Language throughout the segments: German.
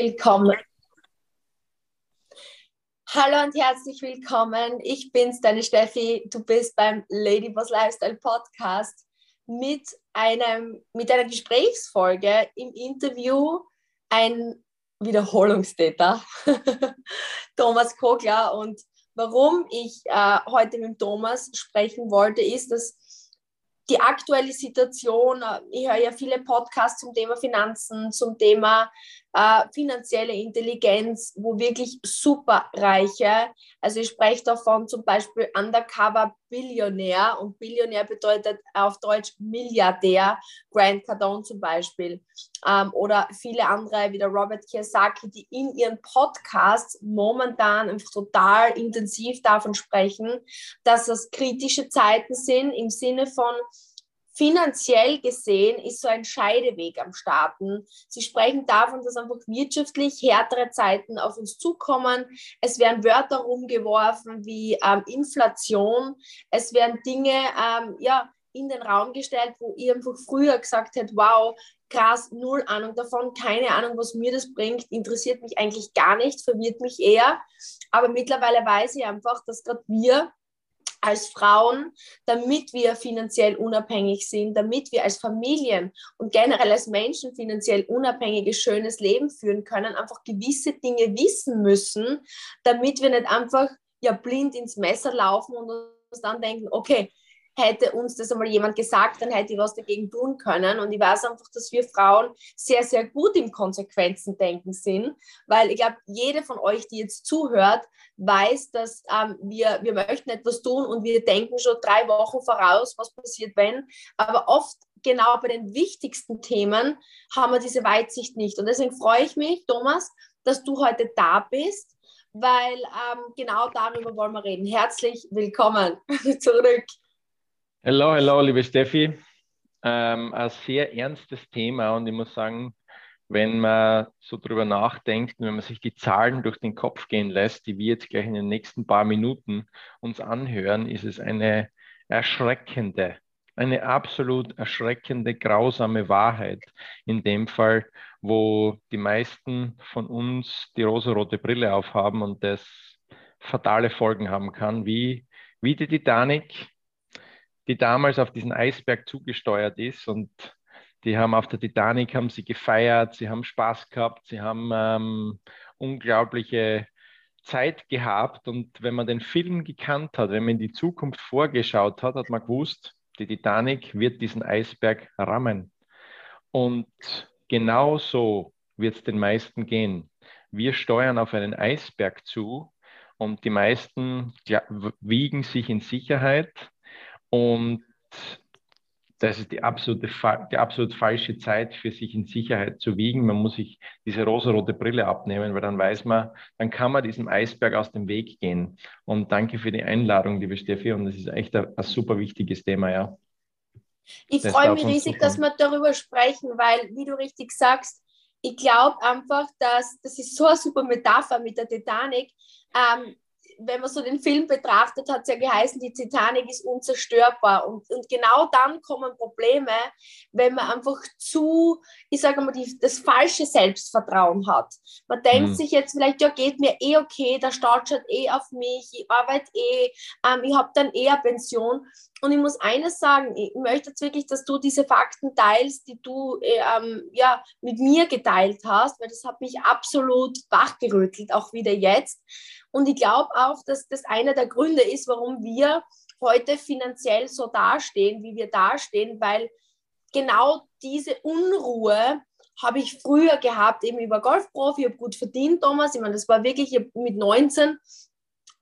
Willkommen. Hallo und herzlich willkommen. Ich bin's, deine Steffi. Du bist beim Ladyboss Lifestyle Podcast mit einem mit einer Gesprächsfolge im Interview ein Wiederholungstäter, Thomas Kogler. Und warum ich äh, heute mit Thomas sprechen wollte, ist, dass die aktuelle Situation, äh, ich höre ja viele Podcasts zum Thema Finanzen, zum Thema äh, finanzielle Intelligenz, wo wirklich superreiche, also ich spreche davon zum Beispiel Undercover Billionär und Billionär bedeutet auf Deutsch Milliardär, Grant Cardone zum Beispiel. Ähm, oder viele andere wie der Robert Kiyosaki, die in ihren Podcasts momentan einfach total intensiv davon sprechen, dass es kritische Zeiten sind im Sinne von finanziell gesehen ist so ein Scheideweg am Starten. Sie sprechen davon, dass einfach wirtschaftlich härtere Zeiten auf uns zukommen. Es werden Wörter rumgeworfen wie ähm, Inflation. Es werden Dinge ähm, ja, in den Raum gestellt, wo ihr einfach früher gesagt hättet, wow, krass, null Ahnung davon, keine Ahnung, was mir das bringt, interessiert mich eigentlich gar nicht, verwirrt mich eher. Aber mittlerweile weiß ich einfach, dass gerade wir als Frauen, damit wir finanziell unabhängig sind, damit wir als Familien und generell als Menschen finanziell unabhängiges, schönes Leben führen können, einfach gewisse Dinge wissen müssen, damit wir nicht einfach ja blind ins Messer laufen und uns dann denken, okay, hätte uns das einmal jemand gesagt, dann hätte ich was dagegen tun können. Und ich weiß einfach, dass wir Frauen sehr, sehr gut im Konsequenzen-Denken sind, weil ich glaube, jede von euch, die jetzt zuhört, weiß, dass ähm, wir, wir möchten etwas tun und wir denken schon drei Wochen voraus, was passiert, wenn. Aber oft genau bei den wichtigsten Themen haben wir diese Weitsicht nicht. Und deswegen freue ich mich, Thomas, dass du heute da bist, weil ähm, genau darüber wollen wir reden. Herzlich willkommen zurück. Hallo, hallo, liebe Steffi. Ähm, ein sehr ernstes Thema und ich muss sagen, wenn man so drüber nachdenkt, wenn man sich die Zahlen durch den Kopf gehen lässt, die wir jetzt gleich in den nächsten paar Minuten uns anhören, ist es eine erschreckende, eine absolut erschreckende, grausame Wahrheit. In dem Fall, wo die meisten von uns die rosarote Brille aufhaben und das fatale Folgen haben kann, wie, wie die Titanic die damals auf diesen Eisberg zugesteuert ist und die haben auf der Titanic haben sie gefeiert, sie haben Spaß gehabt, sie haben ähm, unglaubliche Zeit gehabt und wenn man den Film gekannt hat, wenn man in die Zukunft vorgeschaut hat, hat man gewusst, die Titanic wird diesen Eisberg rammen. Und genau so wird es den meisten gehen. Wir steuern auf einen Eisberg zu und die meisten wiegen sich in Sicherheit, und das ist die absolute, die absolut falsche Zeit für sich in Sicherheit zu wiegen. Man muss sich diese rosarote Brille abnehmen, weil dann weiß man, dann kann man diesem Eisberg aus dem Weg gehen. Und danke für die Einladung, liebe Steffi. Und das ist echt ein, ein super wichtiges Thema, ja. Ich freue mich riesig, dass wir darüber sprechen, weil, wie du richtig sagst, ich glaube einfach, dass das ist so eine super Metapher mit der Titanic. Ähm, wenn man so den Film betrachtet, hat es ja geheißen, die Titanic ist unzerstörbar. Und, und genau dann kommen Probleme, wenn man einfach zu, ich sage mal, die, das falsche Selbstvertrauen hat. Man denkt mhm. sich jetzt vielleicht, ja, geht mir eh okay, der Staat schaut eh auf mich, ich arbeite eh, ähm, ich habe dann eher Pension. Und ich muss eines sagen, ich möchte jetzt wirklich, dass du diese Fakten teilst, die du äh, ähm, ja, mit mir geteilt hast, weil das hat mich absolut wachgerüttelt, auch wieder jetzt. Und ich glaube auch, dass das einer der Gründe ist, warum wir heute finanziell so dastehen, wie wir dastehen, weil genau diese Unruhe habe ich früher gehabt, eben über Golfprofi, ich habe gut verdient, Thomas. Ich meine, das war wirklich mit 19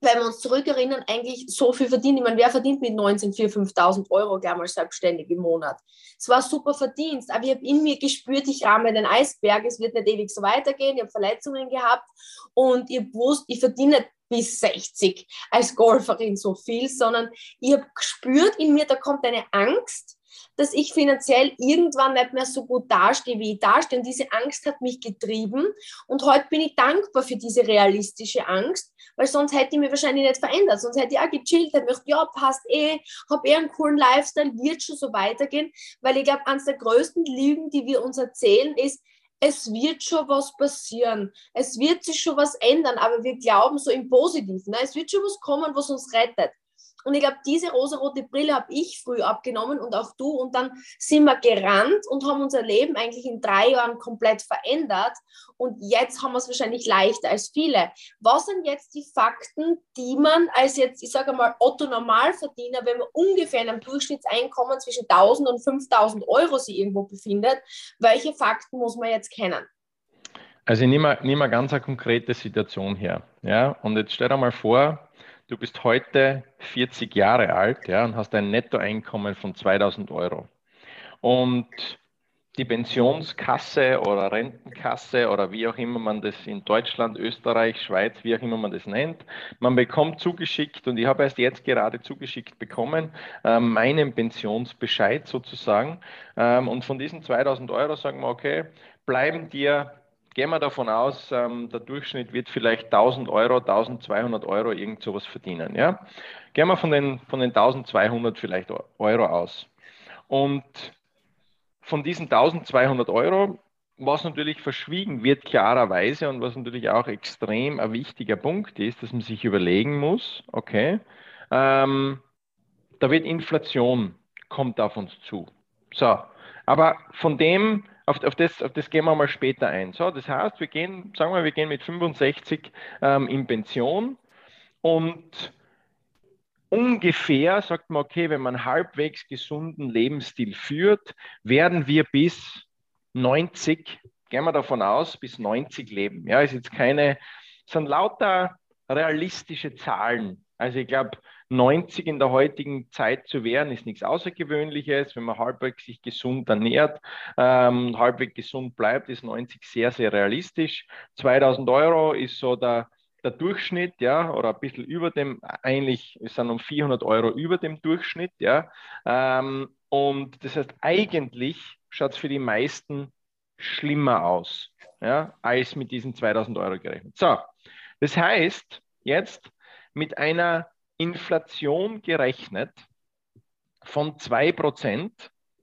wenn wir uns zurückerinnern, eigentlich so viel verdient. Ich meine, wer verdient mit 19 4.000, 5.000 Euro gleich mal selbstständig im Monat? Es war super Verdienst, aber ich habe in mir gespürt, ich rahme den Eisberg, es wird nicht ewig so weitergehen. Ich habe Verletzungen gehabt und ich wusste, ich verdiene bis 60 als Golferin so viel, sondern ich habe gespürt in mir, da kommt eine Angst, dass ich finanziell irgendwann nicht mehr so gut dastehe, wie ich dastehe. Und diese Angst hat mich getrieben. Und heute bin ich dankbar für diese realistische Angst, weil sonst hätte ich mich wahrscheinlich nicht verändert. Sonst hätte ich auch gechillt, hätte gedacht, ja, passt eh, habe eh einen coolen Lifestyle, wird schon so weitergehen. Weil ich glaube, eines der größten Lügen, die wir uns erzählen, ist, es wird schon was passieren, es wird sich schon was ändern, aber wir glauben so im Positiven, ne? es wird schon was kommen, was uns rettet. Und ich glaube, diese rosarote Brille habe ich früh abgenommen und auch du. Und dann sind wir gerannt und haben unser Leben eigentlich in drei Jahren komplett verändert. Und jetzt haben wir es wahrscheinlich leichter als viele. Was sind jetzt die Fakten, die man als jetzt, ich sage mal, Otto Normalverdiener, wenn man ungefähr in einem Durchschnittseinkommen zwischen 1000 und 5000 Euro sich irgendwo befindet, welche Fakten muss man jetzt kennen? Also ich nehme, nehme eine ganz eine konkrete Situation her. Ja? Und jetzt stell dir mal vor, du bist heute 40 Jahre alt ja, und hast ein Nettoeinkommen von 2000 Euro. Und die Pensionskasse oder Rentenkasse oder wie auch immer man das in Deutschland, Österreich, Schweiz, wie auch immer man das nennt, man bekommt zugeschickt und ich habe erst jetzt gerade zugeschickt bekommen, äh, meinen Pensionsbescheid sozusagen. Ähm, und von diesen 2000 Euro sagen wir, okay, bleiben dir gehen wir davon aus, ähm, der Durchschnitt wird vielleicht 1000 Euro, 1200 Euro, irgend sowas verdienen. Ja? Gehen wir von den, von den 1200 vielleicht Euro aus. Und von diesen 1200 Euro, was natürlich verschwiegen wird, klarerweise, und was natürlich auch extrem ein wichtiger Punkt ist, dass man sich überlegen muss, okay, ähm, da wird Inflation, kommt auf uns zu. So, aber von dem auf, auf, das, auf das gehen wir mal später ein. So, das heißt, wir gehen, sagen wir, wir gehen mit 65 ähm, in Pension und ungefähr sagt man, okay, wenn man halbwegs gesunden Lebensstil führt, werden wir bis 90, gehen wir davon aus, bis 90 leben. Ja, ist jetzt keine, sind lauter realistische Zahlen. Also ich glaube, 90 in der heutigen Zeit zu werden, ist nichts Außergewöhnliches. Wenn man halbwegs sich gesund ernährt, ähm, halbwegs gesund bleibt, ist 90 sehr, sehr realistisch. 2000 Euro ist so der, der Durchschnitt, ja, oder ein bisschen über dem, eigentlich dann um 400 Euro über dem Durchschnitt, ja. Ähm, und das heißt, eigentlich schaut es für die meisten schlimmer aus, ja, als mit diesen 2000 Euro gerechnet. So, das heißt, jetzt mit einer Inflation gerechnet von 2%,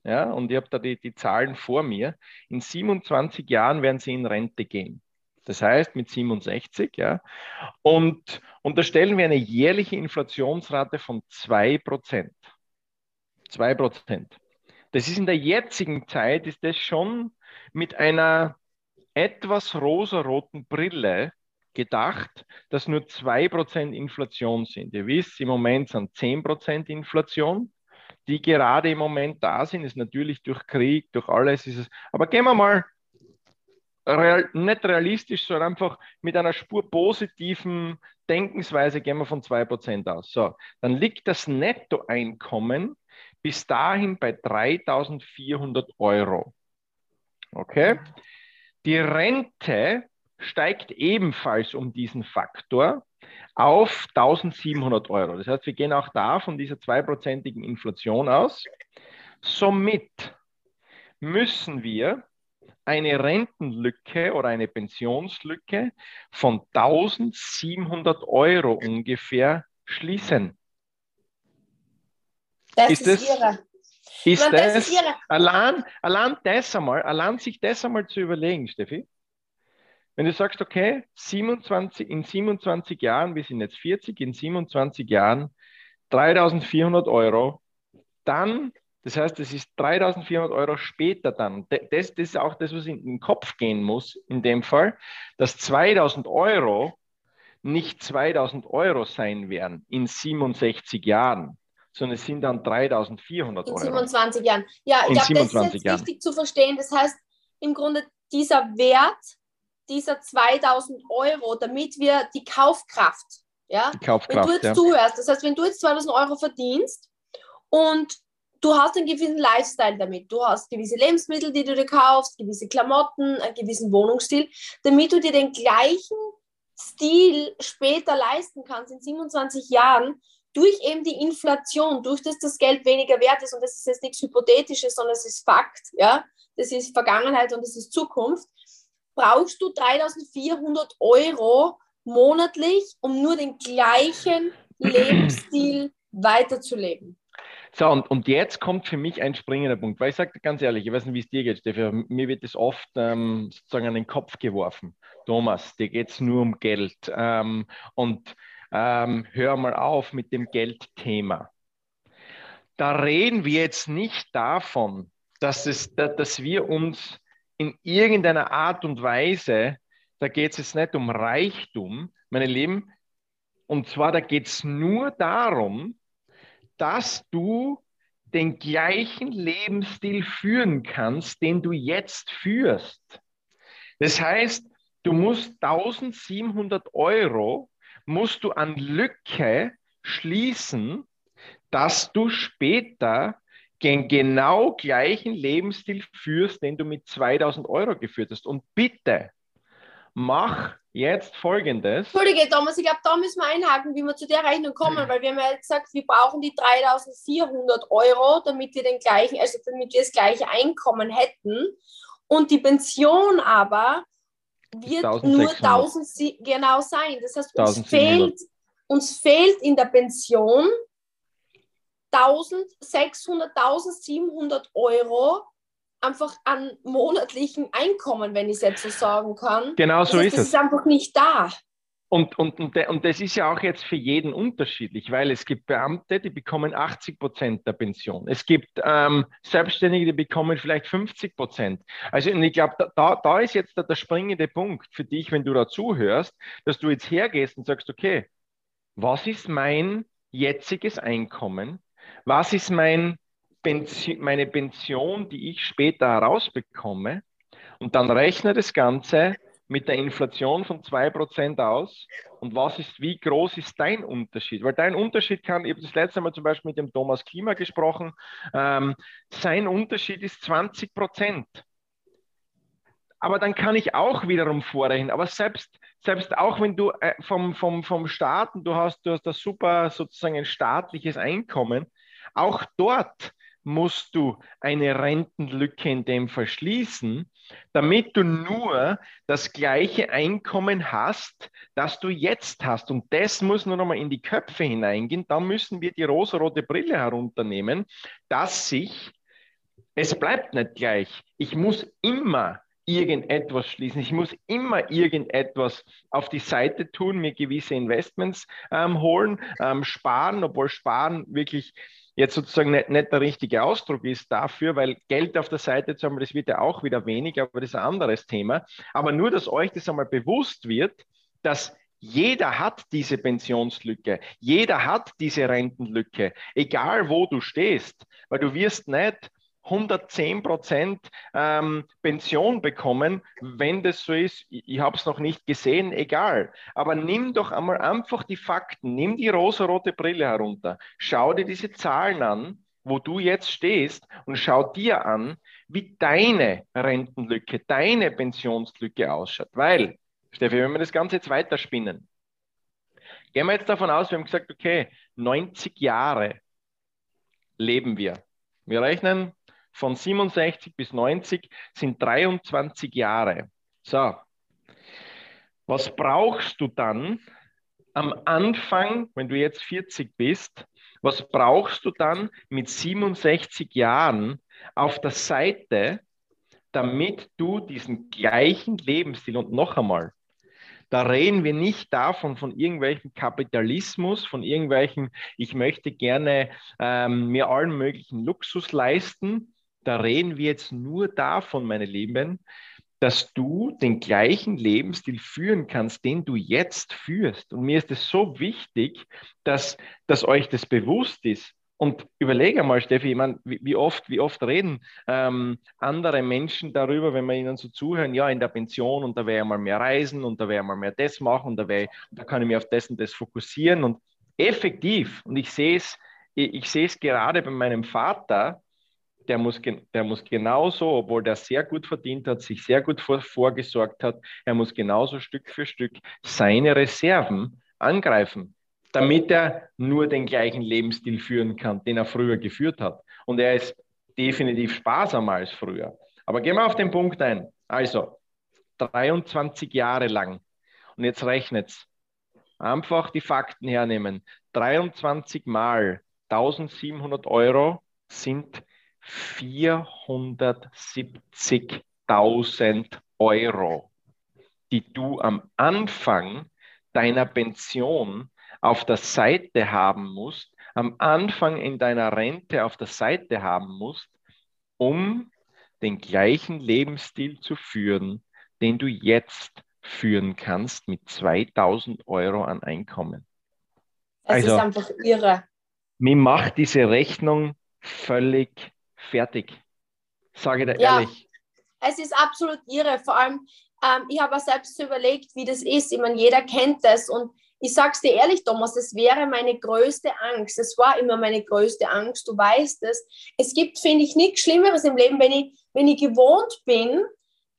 ja, und ich habe da die, die Zahlen vor mir, in 27 Jahren werden sie in Rente gehen. Das heißt mit 67, ja. Und unterstellen wir eine jährliche Inflationsrate von 2%. 2%. Das ist in der jetzigen Zeit, ist das schon mit einer etwas rosaroten Brille gedacht, dass nur 2% Inflation sind. Ihr wisst, im Moment sind 10% Inflation, die gerade im Moment da sind. Ist natürlich durch Krieg, durch alles ist es. Aber gehen wir mal real, nicht realistisch, sondern einfach mit einer Spur positiven Denkensweise gehen wir von 2% aus. So, dann liegt das Nettoeinkommen bis dahin bei 3400 Euro. Okay? Die Rente steigt ebenfalls um diesen Faktor auf 1700 Euro. Das heißt, wir gehen auch da von dieser zweiprozentigen Inflation aus. Somit müssen wir eine Rentenlücke oder eine Pensionslücke von 1700 Euro ungefähr schließen. Das ist, ist das, irre. Ist das, das ist irre. Allein, allein das einmal, allein sich das einmal zu überlegen, Steffi, wenn du sagst, okay, 27, in 27 Jahren, wir sind jetzt 40, in 27 Jahren 3400 Euro, dann, das heißt, das ist 3400 Euro später dann. Das, das ist auch das, was in den Kopf gehen muss in dem Fall, dass 2000 Euro nicht 2000 Euro sein werden in 67 Jahren, sondern es sind dann 3400 Euro. In 27 Jahren. Ja, ich glaube, das ist jetzt Jahren. wichtig zu verstehen. Das heißt, im Grunde dieser Wert dieser 2000 Euro, damit wir die Kaufkraft, ja, die Kaufkraft, wenn du jetzt ja. zuhörst, das heißt, wenn du jetzt 2000 Euro verdienst und du hast einen gewissen Lifestyle damit, du hast gewisse Lebensmittel, die du dir kaufst, gewisse Klamotten, einen gewissen Wohnungsstil, damit du dir den gleichen Stil später leisten kannst in 27 Jahren, durch eben die Inflation, durch das das Geld weniger wert ist, und das ist jetzt nichts Hypothetisches, sondern es ist Fakt, ja, das ist Vergangenheit und das ist Zukunft, brauchst du 3400 Euro monatlich, um nur den gleichen Lebensstil weiterzuleben. So, und, und jetzt kommt für mich ein springender Punkt, weil ich sage ganz ehrlich, ich weiß nicht, wie es dir geht, Steffi, mir wird das oft ähm, sozusagen an den Kopf geworfen. Thomas, dir geht es nur um Geld. Ähm, und ähm, hör mal auf mit dem Geldthema. Da reden wir jetzt nicht davon, dass, es, dass wir uns in irgendeiner Art und Weise, da geht es jetzt nicht um Reichtum, meine Lieben, und zwar da geht es nur darum, dass du den gleichen Lebensstil führen kannst, den du jetzt führst. Das heißt, du musst 1700 Euro, musst du an Lücke schließen, dass du später den genau gleichen Lebensstil führst, den du mit 2000 Euro geführt hast. Und bitte, mach jetzt folgendes. Entschuldige, Thomas, ich glaube, da müssen wir einhaken, wie wir zu der Rechnung kommen, weil wir haben ja gesagt, wir brauchen die 3400 Euro, damit wir den gleichen, also damit wir das gleiche Einkommen hätten. Und die Pension aber wird 1600. nur 1000 genau sein. Das heißt, uns fehlt, uns fehlt in der Pension 1600, 1700 Euro einfach an monatlichen Einkommen, wenn ich es jetzt so sagen kann. Genau so das heißt, ist das es. ist einfach nicht da. Und, und, und, und das ist ja auch jetzt für jeden unterschiedlich, weil es gibt Beamte, die bekommen 80 Prozent der Pension. Es gibt ähm, Selbstständige, die bekommen vielleicht 50 Prozent. Also und ich glaube, da, da ist jetzt der, der springende Punkt für dich, wenn du da zuhörst, dass du jetzt hergehst und sagst, okay, was ist mein jetziges Einkommen? Was ist mein Pension, meine Pension, die ich später herausbekomme? Und dann rechne das Ganze mit der Inflation von 2% aus. Und was ist, wie groß ist dein Unterschied? Weil dein Unterschied kann, ich habe das letzte Mal zum Beispiel mit dem Thomas Klima gesprochen, ähm, sein Unterschied ist 20 Prozent. Aber dann kann ich auch wiederum vorrechnen. Aber selbst, selbst auch wenn du äh, vom, vom, vom Staaten, du hast, du hast das super sozusagen ein staatliches Einkommen, auch dort musst du eine Rentenlücke in dem Fall schließen, damit du nur das gleiche Einkommen hast, das du jetzt hast. Und das muss nur noch mal in die Köpfe hineingehen. Da müssen wir die rosarote Brille herunternehmen, dass sich, es bleibt nicht gleich. Ich muss immer irgendetwas schließen. Ich muss immer irgendetwas auf die Seite tun, mir gewisse Investments ähm, holen, ähm, sparen, obwohl sparen wirklich jetzt sozusagen nicht, nicht, der richtige Ausdruck ist dafür, weil Geld auf der Seite zu haben, das wird ja auch wieder weniger, aber das ist ein anderes Thema. Aber nur, dass euch das einmal bewusst wird, dass jeder hat diese Pensionslücke, jeder hat diese Rentenlücke, egal wo du stehst, weil du wirst nicht 110 Prozent ähm, Pension bekommen, wenn das so ist. Ich, ich habe es noch nicht gesehen, egal. Aber nimm doch einmal einfach die Fakten, nimm die rosarote Brille herunter, schau dir diese Zahlen an, wo du jetzt stehst und schau dir an, wie deine Rentenlücke, deine Pensionslücke ausschaut. Weil, Steffi, wenn wir das Ganze jetzt weiterspinnen, gehen wir jetzt davon aus, wir haben gesagt, okay, 90 Jahre leben wir. Wir rechnen von 67 bis 90 sind 23 Jahre. So, was brauchst du dann am Anfang, wenn du jetzt 40 bist, was brauchst du dann mit 67 Jahren auf der Seite, damit du diesen gleichen Lebensstil? Und noch einmal, da reden wir nicht davon, von irgendwelchen Kapitalismus, von irgendwelchen, ich möchte gerne ähm, mir allen möglichen Luxus leisten, da reden wir jetzt nur davon, meine Lieben, dass du den gleichen Lebensstil führen kannst, den du jetzt führst. Und mir ist es so wichtig, dass, dass euch das bewusst ist. Und überlege mal, Steffi, ich meine, wie, oft, wie oft reden ähm, andere Menschen darüber, wenn wir ihnen so zuhören, ja, in der Pension und da werde ich mal mehr reisen und da werde ich mal mehr das machen und da, ich, da kann ich mich auf das und das fokussieren. Und effektiv, und ich sehe es, ich, ich sehe es gerade bei meinem Vater, der muss, der muss genauso, obwohl der sehr gut verdient hat, sich sehr gut vor, vorgesorgt hat, er muss genauso Stück für Stück seine Reserven angreifen, damit er nur den gleichen Lebensstil führen kann, den er früher geführt hat. Und er ist definitiv sparsamer als früher. Aber gehen wir auf den Punkt ein. Also, 23 Jahre lang. Und jetzt rechnet es. Einfach die Fakten hernehmen. 23 mal 1700 Euro sind 470.000 Euro, die du am Anfang deiner Pension auf der Seite haben musst, am Anfang in deiner Rente auf der Seite haben musst, um den gleichen Lebensstil zu führen, den du jetzt führen kannst mit 2000 Euro an Einkommen. Es also, ist einfach irre. Mir macht diese Rechnung völlig fertig. Sage dir ja, ehrlich. Es ist absolut irre. Vor allem, ähm, ich habe selbst überlegt, wie das ist. Ich meine, jeder kennt das. Und ich sage es dir ehrlich, Thomas, das wäre meine größte Angst. Es war immer meine größte Angst. Du weißt es. Es gibt, finde ich, nichts Schlimmeres im Leben, wenn ich, wenn ich gewohnt bin,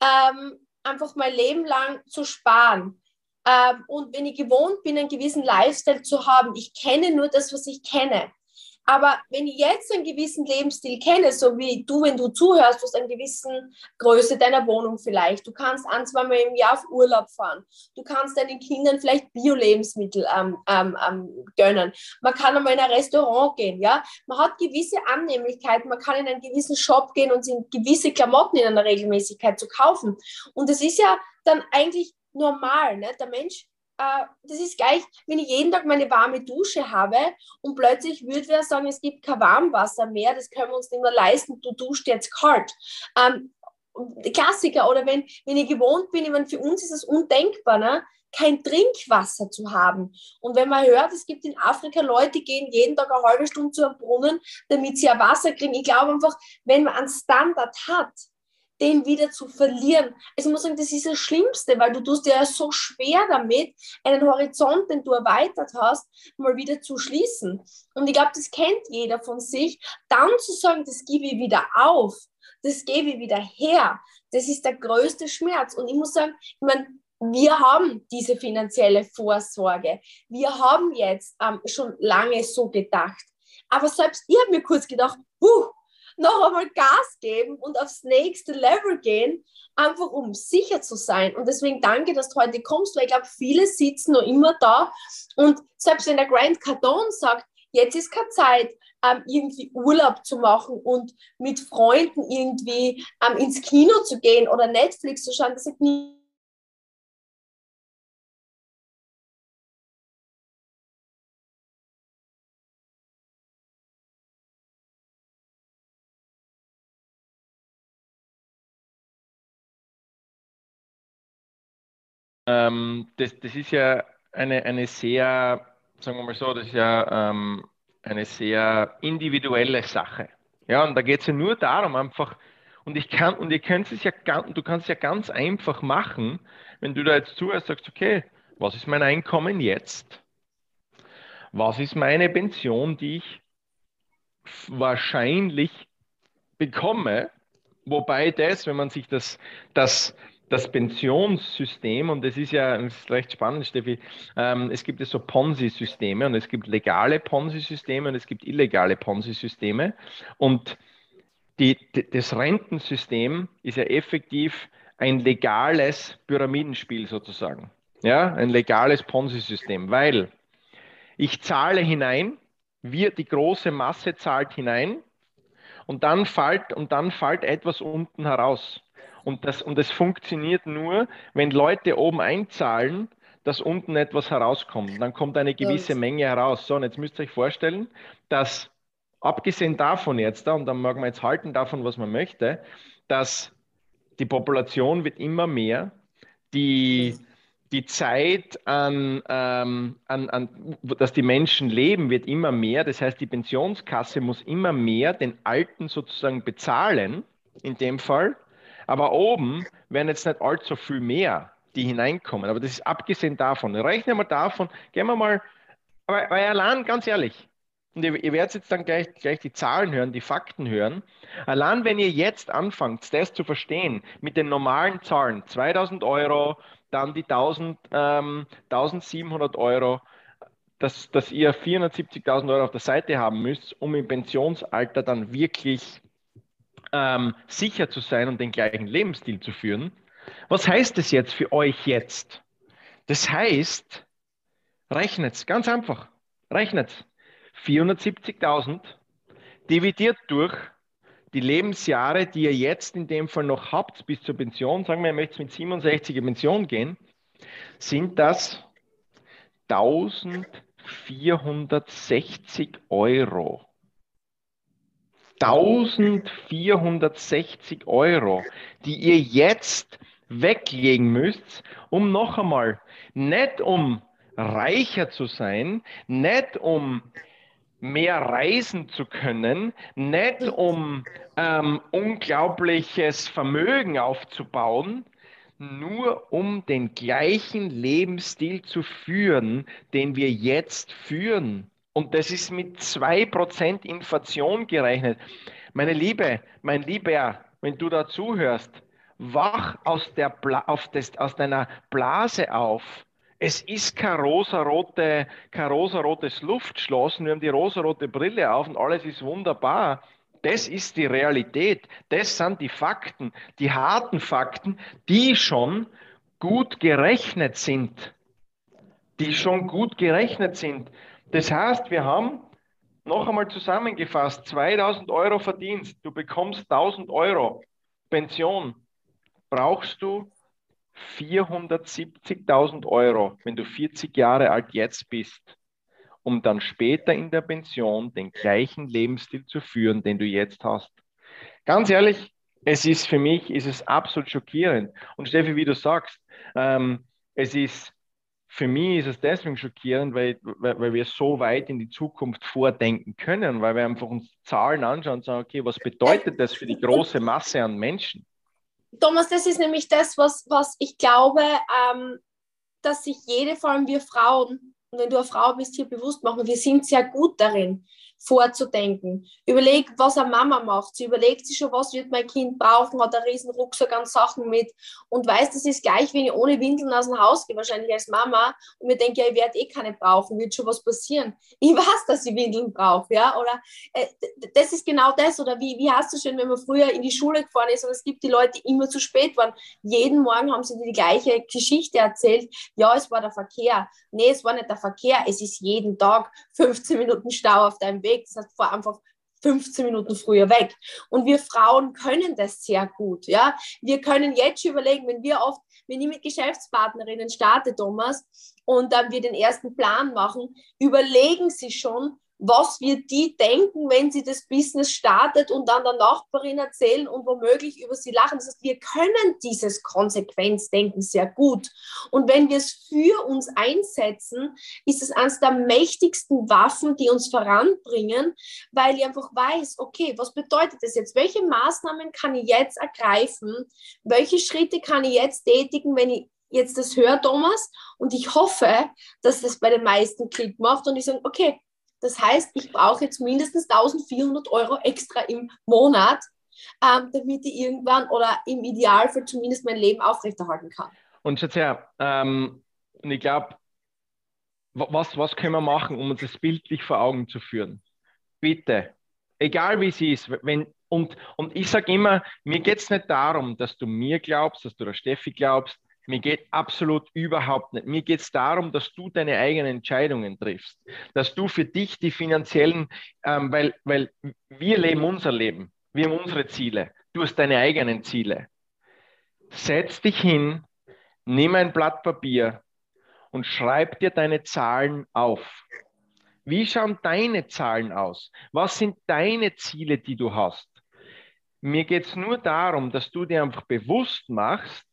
ähm, einfach mein Leben lang zu sparen. Ähm, und wenn ich gewohnt bin, einen gewissen Lifestyle zu haben, ich kenne nur das, was ich kenne. Aber wenn ich jetzt einen gewissen Lebensstil kenne, so wie du, wenn du zuhörst, du hast eine gewisse Größe deiner Wohnung vielleicht, du kannst ein, zweimal im Jahr auf Urlaub fahren, du kannst deinen Kindern vielleicht Bio-Lebensmittel ähm, ähm, ähm, gönnen, man kann einmal in ein Restaurant gehen, ja, man hat gewisse Annehmlichkeiten, man kann in einen gewissen Shop gehen und sich gewisse Klamotten in einer Regelmäßigkeit zu kaufen. Und das ist ja dann eigentlich normal, ne? der Mensch das ist gleich, wenn ich jeden Tag meine warme Dusche habe und plötzlich würde wer sagen, es gibt kein Warmwasser mehr, das können wir uns nicht mehr leisten, du duschst jetzt kalt. Ähm, Klassiker, oder wenn, wenn ich gewohnt bin, ich meine, für uns ist es undenkbar, ne? kein Trinkwasser zu haben. Und wenn man hört, es gibt in Afrika Leute, die gehen jeden Tag eine halbe Stunde zu einem Brunnen, damit sie ein Wasser kriegen. Ich glaube einfach, wenn man einen Standard hat, den wieder zu verlieren. Also ich muss sagen, das ist das Schlimmste, weil du tust dir ja so schwer damit, einen Horizont, den du erweitert hast, mal wieder zu schließen. Und ich glaube, das kennt jeder von sich. Dann zu sagen, das gebe ich wieder auf, das gebe ich wieder her, das ist der größte Schmerz. Und ich muss sagen, ich meine, wir haben diese finanzielle Vorsorge. Wir haben jetzt ähm, schon lange so gedacht. Aber selbst ich habe mir kurz gedacht, huh, noch einmal Gas geben und aufs nächste Level gehen, einfach um sicher zu sein. Und deswegen danke, dass du heute kommst, weil ich glaube, viele sitzen noch immer da und selbst wenn der Grant Cardone sagt, jetzt ist keine Zeit, ähm, irgendwie Urlaub zu machen und mit Freunden irgendwie ähm, ins Kino zu gehen oder Netflix zu schauen, das sagt nie Ähm, das, das ist ja eine, eine sehr, sagen wir mal so, das ist ja ähm, eine sehr individuelle Sache. Ja, und da geht es ja nur darum, einfach, und ich kann, und ihr könnt es ja du kannst es ja ganz einfach machen, wenn du da jetzt zuhörst, sagst, okay, was ist mein Einkommen jetzt? Was ist meine Pension, die ich wahrscheinlich bekomme? Wobei das, wenn man sich das, das das Pensionssystem, und das ist ja das ist recht spannend, Steffi, ähm, es gibt ja so Ponzi-Systeme und es gibt legale Ponzi-Systeme und es gibt illegale Ponzi-Systeme. Und die, die, das Rentensystem ist ja effektiv ein legales Pyramidenspiel sozusagen. Ja, ein legales Ponzi-System, weil ich zahle hinein, wir, die große Masse zahlt hinein und dann fällt, und dann fällt etwas unten heraus. Und das, und das funktioniert nur, wenn Leute oben einzahlen, dass unten etwas herauskommt. Dann kommt eine gewisse ja. Menge heraus. So, und jetzt müsst ihr euch vorstellen, dass abgesehen davon jetzt, und dann mag man jetzt halten davon, was man möchte, dass die Population wird immer mehr, die, die Zeit, an, ähm, an, an, dass die Menschen leben, wird immer mehr. Das heißt, die Pensionskasse muss immer mehr den Alten sozusagen bezahlen, in dem Fall. Aber oben werden jetzt nicht allzu viel mehr, die hineinkommen. Aber das ist abgesehen davon. Rechnen wir davon, gehen wir mal, aber, aber allein, ganz ehrlich, und ihr, ihr werdet jetzt dann gleich, gleich die Zahlen hören, die Fakten hören. Allein wenn ihr jetzt anfangt, das zu verstehen, mit den normalen Zahlen, 2000 Euro, dann die 1000, ähm, 1700 Euro, dass, dass ihr 470.000 Euro auf der Seite haben müsst, um im Pensionsalter dann wirklich ähm, sicher zu sein und den gleichen Lebensstil zu führen. Was heißt das jetzt für euch jetzt? Das heißt, rechnet ganz einfach, rechnet 470.000 dividiert durch die Lebensjahre, die ihr jetzt in dem Fall noch habt bis zur Pension, sagen wir, ihr möchtet mit 67 in Pension gehen, sind das 1460 Euro. 1460 Euro, die ihr jetzt weglegen müsst, um noch einmal, nicht um reicher zu sein, nicht um mehr reisen zu können, nicht um ähm, unglaubliches Vermögen aufzubauen, nur um den gleichen Lebensstil zu führen, den wir jetzt führen. Und das ist mit 2% Inflation gerechnet. Meine Liebe, mein Lieber, wenn du da zuhörst, wach aus, der das, aus deiner Blase auf. Es ist kein rosarote, kein rosarotes Luftschloss, wir haben die rosarote Brille auf und alles ist wunderbar. Das ist die Realität. Das sind die Fakten, die harten Fakten, die schon gut gerechnet sind. Die schon gut gerechnet sind. Das heißt, wir haben noch einmal zusammengefasst 2000 Euro Verdienst, du bekommst 1000 Euro Pension. Brauchst du 470.000 Euro, wenn du 40 Jahre alt jetzt bist, um dann später in der Pension den gleichen Lebensstil zu führen, den du jetzt hast. Ganz ehrlich, es ist für mich, ist es absolut schockierend. Und Steffi, wie du sagst, ähm, es ist, für mich ist es deswegen schockierend, weil, weil, weil, wir so weit in die Zukunft vordenken können, weil wir einfach uns Zahlen anschauen und sagen, okay, was bedeutet das für die große Masse an Menschen? Thomas, das ist nämlich das, was, was ich glaube, ähm, dass sich jede, vor allem wir Frauen, und wenn du eine Frau bist, hier bewusst machen, wir sind sehr gut darin, vorzudenken. Überleg, was eine Mama macht. Sie überlegt sich schon, was wird mein Kind brauchen, hat einen riesen Rucksack an Sachen mit und weiß, das ist gleich, wenn ich ohne Windeln aus dem Haus gehe, wahrscheinlich als Mama und mir denke, ja, ich werde eh keine brauchen, wird schon was passieren. Ich weiß, dass ich Windeln brauche, ja, oder äh, das ist genau das, oder wie, wie hast du schon, wenn man früher in die Schule gefahren ist und es gibt die Leute, die immer zu spät waren. Jeden Morgen haben sie die gleiche Geschichte erzählt. Ja, es war der Verkehr. Nee, es war nicht der Verkehr, es ist jeden Tag 15 Minuten Stau auf deinem Weg. Das heißt, fahr einfach 15 Minuten früher weg. Und wir Frauen können das sehr gut. Ja? Wir können jetzt schon überlegen, wenn wir oft, wenn ich mit Geschäftspartnerinnen starte, Thomas, und dann wir den ersten Plan machen, überlegen sie schon, was wird die denken, wenn sie das Business startet und dann der Nachbarin erzählen und womöglich über sie lachen. Das heißt, wir können dieses Konsequenzdenken sehr gut. Und wenn wir es für uns einsetzen, ist es eines der mächtigsten Waffen, die uns voranbringen, weil ich einfach weiß, okay, was bedeutet das jetzt? Welche Maßnahmen kann ich jetzt ergreifen? Welche Schritte kann ich jetzt tätigen, wenn ich jetzt das höre, Thomas? Und ich hoffe, dass das bei den meisten Klick macht und ich sage, okay, das heißt, ich brauche jetzt mindestens 1400 Euro extra im Monat, ähm, damit ich irgendwann oder im Idealfall zumindest mein Leben aufrechterhalten kann. Und schaut her, ähm, ich glaube, was, was können wir machen, um uns das bildlich vor Augen zu führen? Bitte, egal wie es ist, wenn, und, und ich sage immer, mir geht es nicht darum, dass du mir glaubst, dass du der Steffi glaubst, mir geht absolut überhaupt nicht. Mir geht es darum, dass du deine eigenen Entscheidungen triffst, dass du für dich die finanziellen, ähm, weil, weil wir leben unser Leben, wir haben unsere Ziele, du hast deine eigenen Ziele. Setz dich hin, nimm ein Blatt Papier und schreib dir deine Zahlen auf. Wie schauen deine Zahlen aus? Was sind deine Ziele, die du hast? Mir geht es nur darum, dass du dir einfach bewusst machst,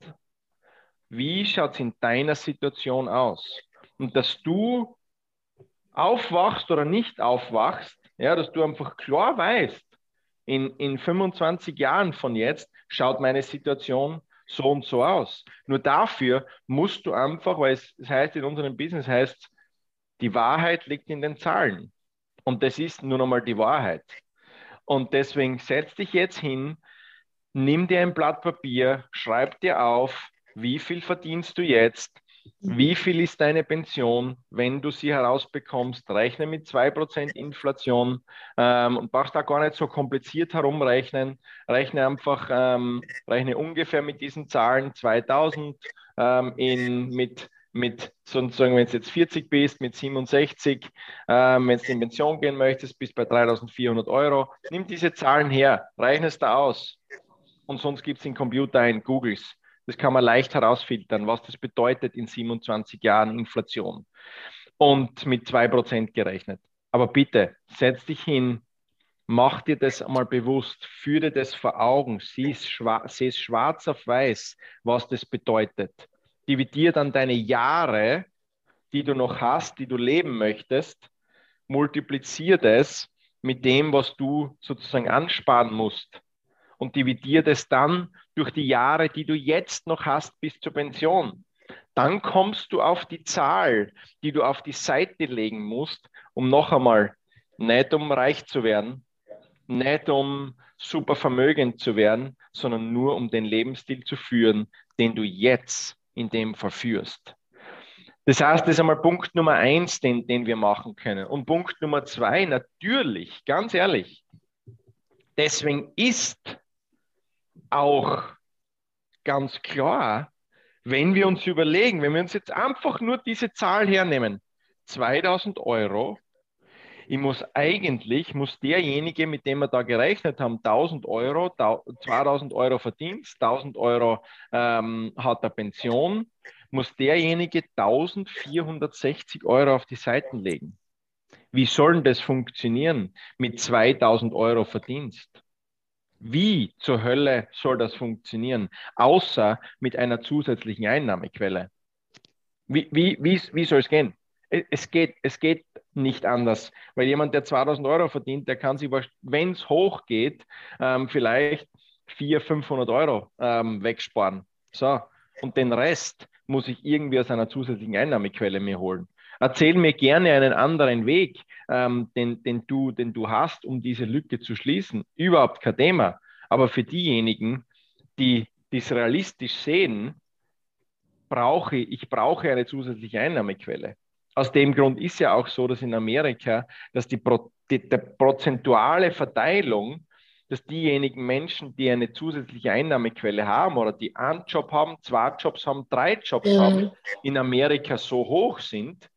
wie schaut es in deiner Situation aus? Und dass du aufwachst oder nicht aufwachst, ja, dass du einfach klar weißt, in, in 25 Jahren von jetzt schaut meine Situation so und so aus. Nur dafür musst du einfach, weil es, es heißt in unserem Business, heißt, die Wahrheit liegt in den Zahlen. Und das ist nur nochmal die Wahrheit. Und deswegen setz dich jetzt hin, nimm dir ein Blatt Papier, schreib dir auf, wie viel verdienst du jetzt, mhm. wie viel ist deine Pension, wenn du sie herausbekommst, rechne mit 2% Inflation ähm, und brauchst da gar nicht so kompliziert herumrechnen, rechne einfach, ähm, rechne ungefähr mit diesen Zahlen 2000 ähm, in, mit mit sozusagen, wenn du jetzt 40 bist, mit 67, ähm, wenn du in Pension gehen möchtest, bist bei 3400 Euro. Nimm diese Zahlen her, rechne es da aus. Und sonst gibt es den Computer ein, Googles. Das kann man leicht herausfiltern, was das bedeutet in 27 Jahren Inflation. Und mit 2% gerechnet. Aber bitte, setz dich hin, mach dir das einmal bewusst, führe das vor Augen, sieh es schwarz, schwarz auf weiß, was das bedeutet. Dividier dann deine Jahre, die du noch hast, die du leben möchtest, multiplizier das mit dem, was du sozusagen ansparen musst und dividier das dann durch die Jahre, die du jetzt noch hast bis zur Pension. Dann kommst du auf die Zahl, die du auf die Seite legen musst, um noch einmal nicht um reich zu werden, nicht um super vermögend zu werden, sondern nur um den Lebensstil zu führen, den du jetzt in dem verführst. Das heißt, das ist einmal Punkt Nummer eins, den, den wir machen können. Und Punkt Nummer zwei, natürlich, ganz ehrlich, deswegen ist auch ganz klar, wenn wir uns überlegen, wenn wir uns jetzt einfach nur diese Zahl hernehmen, 2000 Euro, ich muss eigentlich, muss derjenige, mit dem wir da gerechnet haben, 1000 Euro, 2000 Euro Verdienst, 1000 Euro ähm, hat er Pension, muss derjenige 1460 Euro auf die Seiten legen. Wie soll denn das funktionieren mit 2000 Euro Verdienst? Wie zur Hölle soll das funktionieren, außer mit einer zusätzlichen Einnahmequelle? Wie, wie, wie, wie soll es gehen? Es geht, es geht nicht anders, weil jemand, der 2000 Euro verdient, der kann sich, wenn es hoch geht, ähm, vielleicht 400, 500 Euro ähm, wegsparen. So, und den Rest muss ich irgendwie aus einer zusätzlichen Einnahmequelle mir holen. Erzähl mir gerne einen anderen Weg, ähm, den, den, du, den du hast, um diese Lücke zu schließen. Überhaupt kein Thema. Aber für diejenigen, die es realistisch sehen, brauche ich brauche eine zusätzliche Einnahmequelle. Aus dem Grund ist ja auch so, dass in Amerika, dass die, Pro, die der prozentuale Verteilung dass diejenigen Menschen, die eine zusätzliche Einnahmequelle haben oder die einen Job haben, zwei Jobs haben, drei Jobs ja. haben, in Amerika so hoch sind,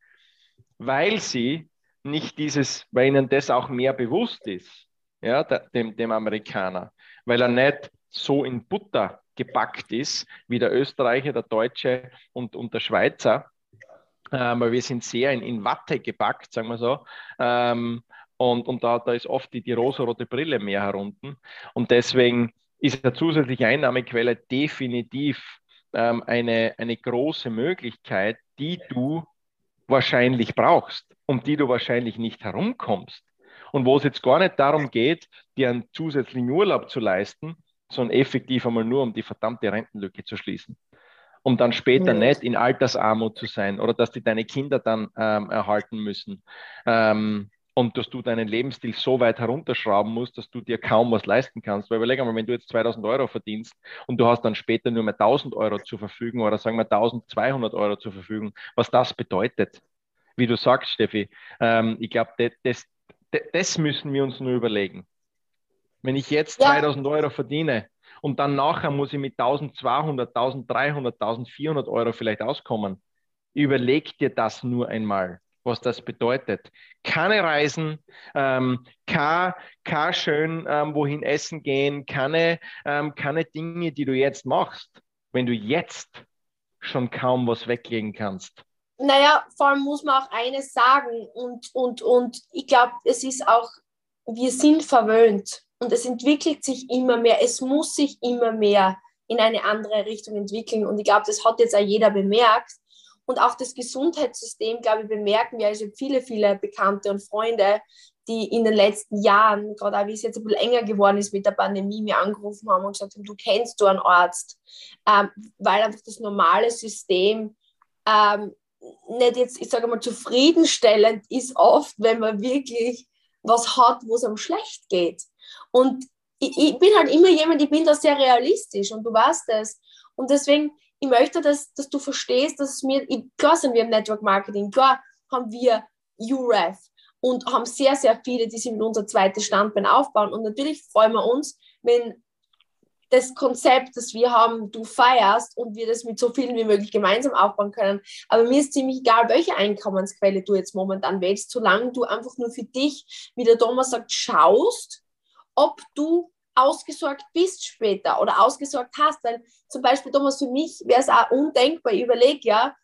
weil sie nicht dieses, weil ihnen das auch mehr bewusst ist, ja, dem, dem Amerikaner, weil er nicht so in Butter gepackt ist wie der Österreicher, der Deutsche und, und der Schweizer. Ähm, wir sind sehr in, in Watte gepackt, sagen wir so. Ähm, und, und da, da ist oft die, die rosarote Brille mehr herunten. Und deswegen ist eine zusätzliche Einnahmequelle definitiv ähm, eine, eine große Möglichkeit, die du wahrscheinlich brauchst, um die du wahrscheinlich nicht herumkommst. Und wo es jetzt gar nicht darum geht, dir einen zusätzlichen Urlaub zu leisten, sondern effektiv einmal nur, um die verdammte Rentenlücke zu schließen. Um dann später ja. nicht in Altersarmut zu sein oder dass die deine Kinder dann ähm, erhalten müssen. Ähm, und dass du deinen Lebensstil so weit herunterschrauben musst, dass du dir kaum was leisten kannst. Weil überleg mal, wenn du jetzt 2000 Euro verdienst und du hast dann später nur mehr 1000 Euro zur Verfügung oder sagen wir 1200 Euro zur Verfügung, was das bedeutet. Wie du sagst, Steffi, ähm, ich glaube, das, das, das, müssen wir uns nur überlegen. Wenn ich jetzt ja. 2000 Euro verdiene und dann nachher muss ich mit 1200, 1300, 1400 Euro vielleicht auskommen, überleg dir das nur einmal was das bedeutet. Keine Reisen, ähm, kein, kein schön ähm, wohin essen gehen, keine, ähm, keine Dinge, die du jetzt machst, wenn du jetzt schon kaum was weglegen kannst. Naja, vor allem muss man auch eines sagen und, und, und ich glaube, es ist auch, wir sind verwöhnt und es entwickelt sich immer mehr, es muss sich immer mehr in eine andere Richtung entwickeln und ich glaube, das hat jetzt auch jeder bemerkt und auch das Gesundheitssystem, glaube ich, bemerken wir. Also viele, viele Bekannte und Freunde, die in den letzten Jahren, gerade auch wie es jetzt ein bisschen enger geworden ist mit der Pandemie, mir angerufen haben und gesagt haben, du kennst du einen Arzt, ähm, weil einfach das normale System ähm, nicht jetzt, ich sage mal, zufriedenstellend ist oft, wenn man wirklich was hat, wo es einem schlecht geht. Und ich, ich, bin halt immer jemand, ich bin da sehr realistisch und du weißt das. Und deswegen ich möchte, dass, dass du verstehst, dass mir, klar sind wir im Network Marketing, klar haben wir UREF und haben sehr, sehr viele, die sich mit unser zweites Standbein aufbauen. Und natürlich freuen wir uns, wenn das Konzept, das wir haben, du feierst und wir das mit so vielen wie möglich gemeinsam aufbauen können. Aber mir ist ziemlich egal, welche Einkommensquelle du jetzt momentan wählst, solange du einfach nur für dich, wie der Thomas sagt, schaust, ob du ausgesorgt bist später oder ausgesorgt hast. Weil zum Beispiel, Thomas, für mich wäre es auch undenkbar, ich überlege ja,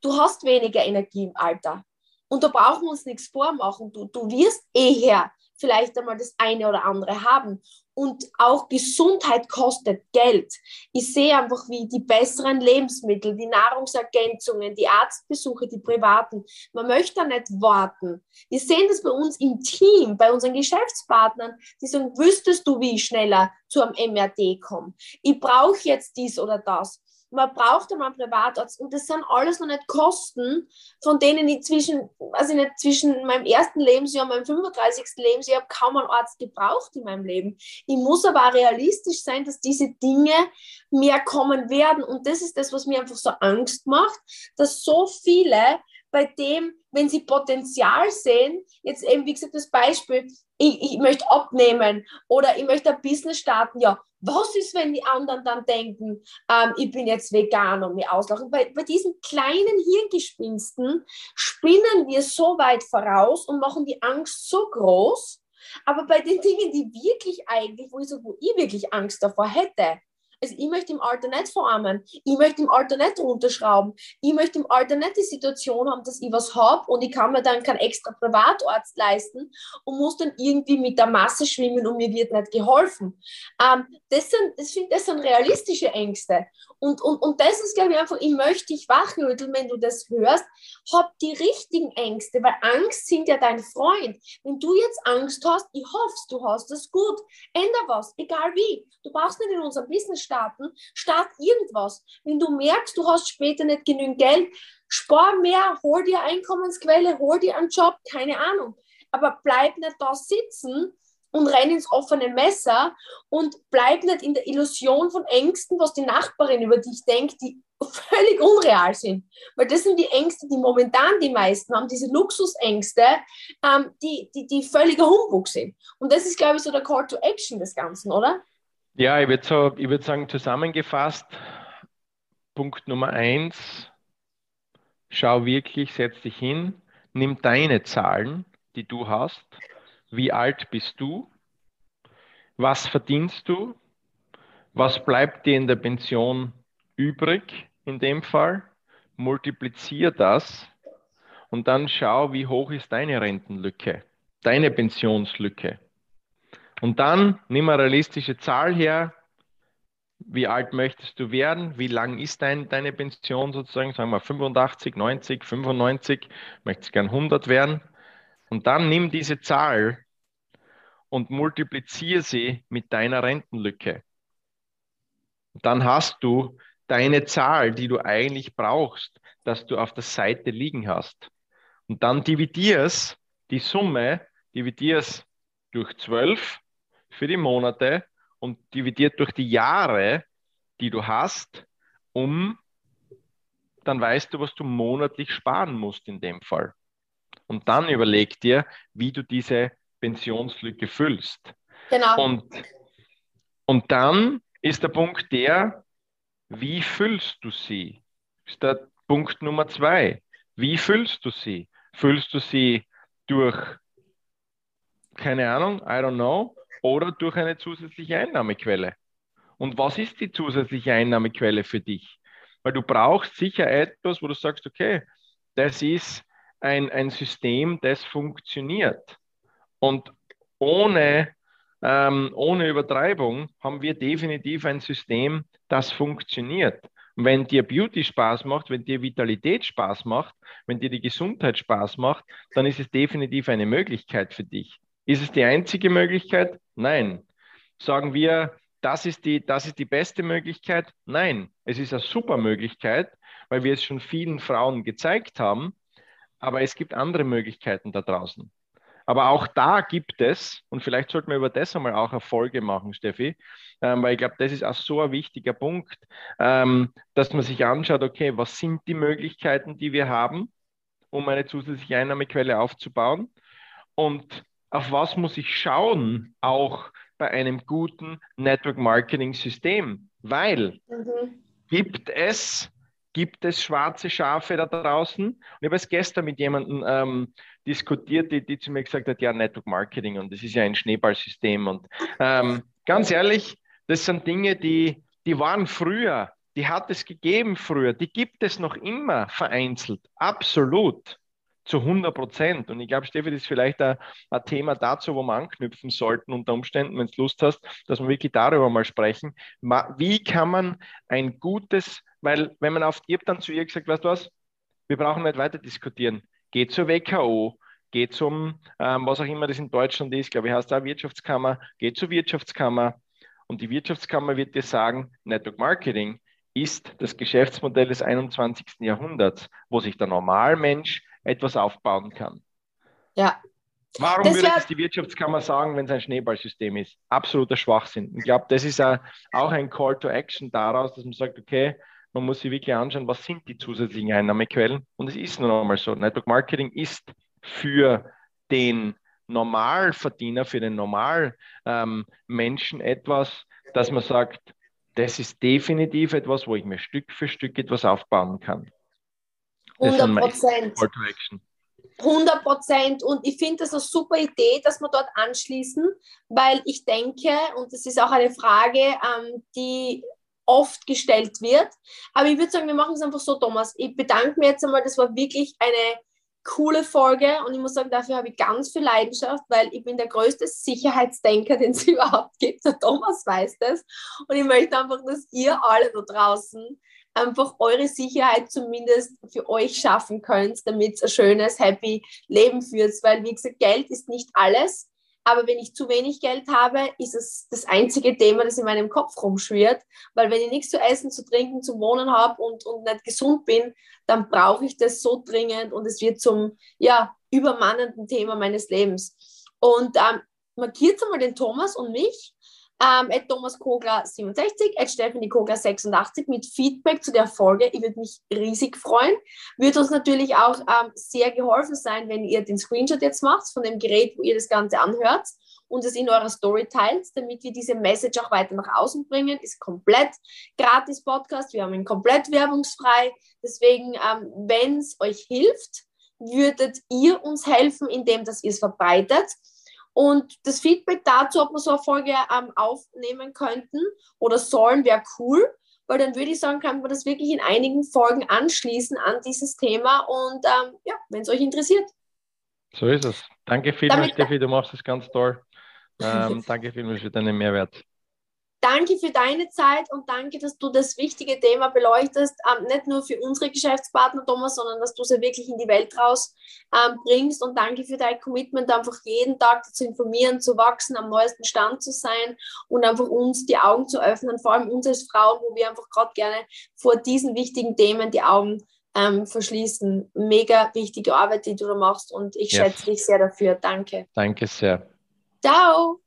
du hast weniger Energie im Alter. Und da brauchen wir uns nichts vormachen. Du, du wirst eher vielleicht einmal das eine oder andere haben. Und auch Gesundheit kostet Geld. Ich sehe einfach, wie die besseren Lebensmittel, die Nahrungsergänzungen, die Arztbesuche, die privaten, man möchte da nicht warten. Wir sehen das bei uns im Team, bei unseren Geschäftspartnern, die sagen, wüsstest du, wie ich schneller zu einem MRT komme? Ich brauche jetzt dies oder das man braucht einmal einen Privatarzt und das sind alles noch nicht Kosten, von denen ich zwischen, ich nicht, zwischen meinem ersten Lebensjahr und meinem 35. Lebensjahr habe kaum einen Arzt gebraucht in meinem Leben. Ich muss aber auch realistisch sein, dass diese Dinge mehr kommen werden und das ist das, was mir einfach so Angst macht, dass so viele bei dem, wenn sie Potenzial sehen, jetzt eben, wie gesagt, das Beispiel, ich, ich möchte abnehmen oder ich möchte ein Business starten, ja, was ist, wenn die anderen dann denken, ähm, ich bin jetzt vegan und mir auslachen? Bei, bei diesen kleinen Hirngespinsten spinnen wir so weit voraus und machen die Angst so groß. Aber bei den Dingen, die wirklich eigentlich, wo ich, so, wo ich wirklich Angst davor hätte, also ich möchte im Alter nicht verarmen, ich möchte im Alter nicht runterschrauben, ich möchte im Alter nicht die Situation haben, dass ich was habe und ich kann mir dann keinen extra Privatarzt leisten und muss dann irgendwie mit der Masse schwimmen und mir wird nicht geholfen. Ähm, das, sind, das, sind, das sind realistische Ängste. Und, und, und das ist, glaube ich, einfach, ich möchte dich wachrütteln, wenn du das hörst, hab die richtigen Ängste, weil Angst sind ja dein Freund. Wenn du jetzt Angst hast, ich hoffe, du hast das gut, änder was, egal wie. Du brauchst nicht in unserem Business starten, start irgendwas. Wenn du merkst, du hast später nicht genügend Geld, spar mehr, hol dir Einkommensquelle, hol dir einen Job, keine Ahnung. Aber bleib nicht da sitzen und renn ins offene Messer und bleib nicht in der Illusion von Ängsten, was die Nachbarin über dich denkt, die völlig unreal sind. Weil das sind die Ängste, die momentan die meisten haben, diese Luxusängste, ähm, die, die, die völliger Humbug sind. Und das ist, glaube ich, so der Call to Action des Ganzen, oder? Ja, ich würde so, würd sagen, zusammengefasst, Punkt Nummer eins, schau wirklich, setz dich hin, nimm deine Zahlen, die du hast, wie alt bist du, was verdienst du, was bleibt dir in der Pension übrig in dem Fall, multiplizier das und dann schau, wie hoch ist deine Rentenlücke, deine Pensionslücke. Und dann nimm eine realistische Zahl her. Wie alt möchtest du werden? Wie lang ist dein, deine Pension sozusagen? Sagen wir 85, 90, 95, möchtest gern 100 werden? Und dann nimm diese Zahl und multipliziere sie mit deiner Rentenlücke. Dann hast du deine Zahl, die du eigentlich brauchst, dass du auf der Seite liegen hast. Und dann dividierst die Summe, dividierst durch 12 für die Monate und dividiert durch die Jahre, die du hast, um dann weißt du, was du monatlich sparen musst in dem Fall. Und dann überleg dir, wie du diese Pensionslücke füllst. Genau. Und, und dann ist der Punkt der, wie füllst du sie? Ist der Punkt Nummer zwei. Wie füllst du sie? Füllst du sie durch, keine Ahnung, I don't know, oder durch eine zusätzliche Einnahmequelle. Und was ist die zusätzliche Einnahmequelle für dich? Weil du brauchst sicher etwas, wo du sagst, okay, das ist ein, ein System, das funktioniert. Und ohne, ähm, ohne Übertreibung haben wir definitiv ein System, das funktioniert. Und wenn dir Beauty Spaß macht, wenn dir Vitalität Spaß macht, wenn dir die Gesundheit Spaß macht, dann ist es definitiv eine Möglichkeit für dich. Ist es die einzige Möglichkeit? Nein. Sagen wir, das ist, die, das ist die beste Möglichkeit? Nein. Es ist eine super Möglichkeit, weil wir es schon vielen Frauen gezeigt haben, aber es gibt andere Möglichkeiten da draußen. Aber auch da gibt es, und vielleicht sollten wir über das einmal auch Erfolge machen, Steffi, ähm, weil ich glaube, das ist auch so ein wichtiger Punkt, ähm, dass man sich anschaut, okay, was sind die Möglichkeiten, die wir haben, um eine zusätzliche Einnahmequelle aufzubauen? Und auf was muss ich schauen, auch bei einem guten Network Marketing System, weil mhm. gibt es gibt es schwarze Schafe da draußen? Und ich habe es gestern mit jemandem ähm, diskutiert, die, die, zu mir gesagt hat, ja, Network Marketing und das ist ja ein Schneeballsystem. Und ähm, ganz ehrlich, das sind Dinge, die, die waren früher, die hat es gegeben früher, die gibt es noch immer vereinzelt, absolut zu 100 Prozent. Und ich glaube, Steffi, das ist vielleicht ein, Thema dazu, wo wir anknüpfen sollten, unter Umständen, wenn du Lust hast, dass wir wirklich darüber mal sprechen. Wie kann man ein gutes, weil wenn man auf, ich habe dann zu ihr gesagt, weißt du was, wir brauchen nicht weiter diskutieren. Geht zur WKO, geht zum, ähm, was auch immer das in Deutschland ist, glaube ich, heißt da Wirtschaftskammer, geht zur Wirtschaftskammer und die Wirtschaftskammer wird dir sagen, Network Marketing ist das Geschäftsmodell des 21. Jahrhunderts, wo sich der Normalmensch etwas aufbauen kann. Ja. Warum das würde das die Wirtschaftskammer sagen, wenn es ein Schneeballsystem ist? Absoluter Schwachsinn. Ich glaube, das ist auch ein Call to Action daraus, dass man sagt, okay, man muss sich wirklich anschauen, was sind die zusätzlichen Einnahmequellen. Und es ist nur einmal so. Network Marketing ist für den Normalverdiener, für den Normalmenschen ähm, etwas, dass man sagt, das ist definitiv etwas, wo ich mir Stück für Stück etwas aufbauen kann. 100 Prozent. 100 Prozent. Und ich finde das eine super Idee, dass wir dort anschließen, weil ich denke, und das ist auch eine Frage, ähm, die oft gestellt wird. Aber ich würde sagen, wir machen es einfach so, Thomas. Ich bedanke mich jetzt einmal, das war wirklich eine coole Folge und ich muss sagen, dafür habe ich ganz viel Leidenschaft, weil ich bin der größte Sicherheitsdenker, den es überhaupt gibt. Der Thomas weiß das. Und ich möchte einfach, dass ihr alle da draußen einfach eure Sicherheit zumindest für euch schaffen könnt, damit ihr ein schönes, happy Leben führt. Weil, wie gesagt, Geld ist nicht alles. Aber wenn ich zu wenig Geld habe, ist es das einzige Thema, das in meinem Kopf rumschwirrt. Weil wenn ich nichts zu essen, zu trinken, zu wohnen habe und, und nicht gesund bin, dann brauche ich das so dringend und es wird zum ja, übermannenden Thema meines Lebens. Und ähm, markiert einmal den Thomas und mich ähm, at Thomas Kogler 67, at Stephanie Kogler 86 mit Feedback zu der Folge. Ich würde mich riesig freuen. Würde uns natürlich auch ähm, sehr geholfen sein, wenn ihr den Screenshot jetzt macht von dem Gerät, wo ihr das Ganze anhört und es in eurer Story teilt, damit wir diese Message auch weiter nach außen bringen. Ist komplett gratis Podcast. Wir haben ihn komplett werbungsfrei. Deswegen, ähm, wenn es euch hilft, würdet ihr uns helfen, indem dass ihr es verbreitet. Und das Feedback dazu, ob wir so eine Folge ähm, aufnehmen könnten oder sollen, wäre cool, weil dann würde ich sagen, kann man das wirklich in einigen Folgen anschließen an dieses Thema und ähm, ja, wenn es euch interessiert. So ist es. Danke vielmals, Steffi, du machst es ganz toll. Ähm, danke vielmals für deinen Mehrwert. Danke für deine Zeit und danke, dass du das wichtige Thema beleuchtest, ähm, nicht nur für unsere Geschäftspartner, Thomas, sondern dass du sie wirklich in die Welt raus ähm, bringst. Und danke für dein Commitment, einfach jeden Tag zu informieren, zu wachsen, am neuesten Stand zu sein und einfach uns die Augen zu öffnen, vor allem uns als Frauen, wo wir einfach gerade gerne vor diesen wichtigen Themen die Augen ähm, verschließen. Mega wichtige Arbeit, die du da machst und ich yes. schätze dich sehr dafür. Danke. Danke sehr. Ciao.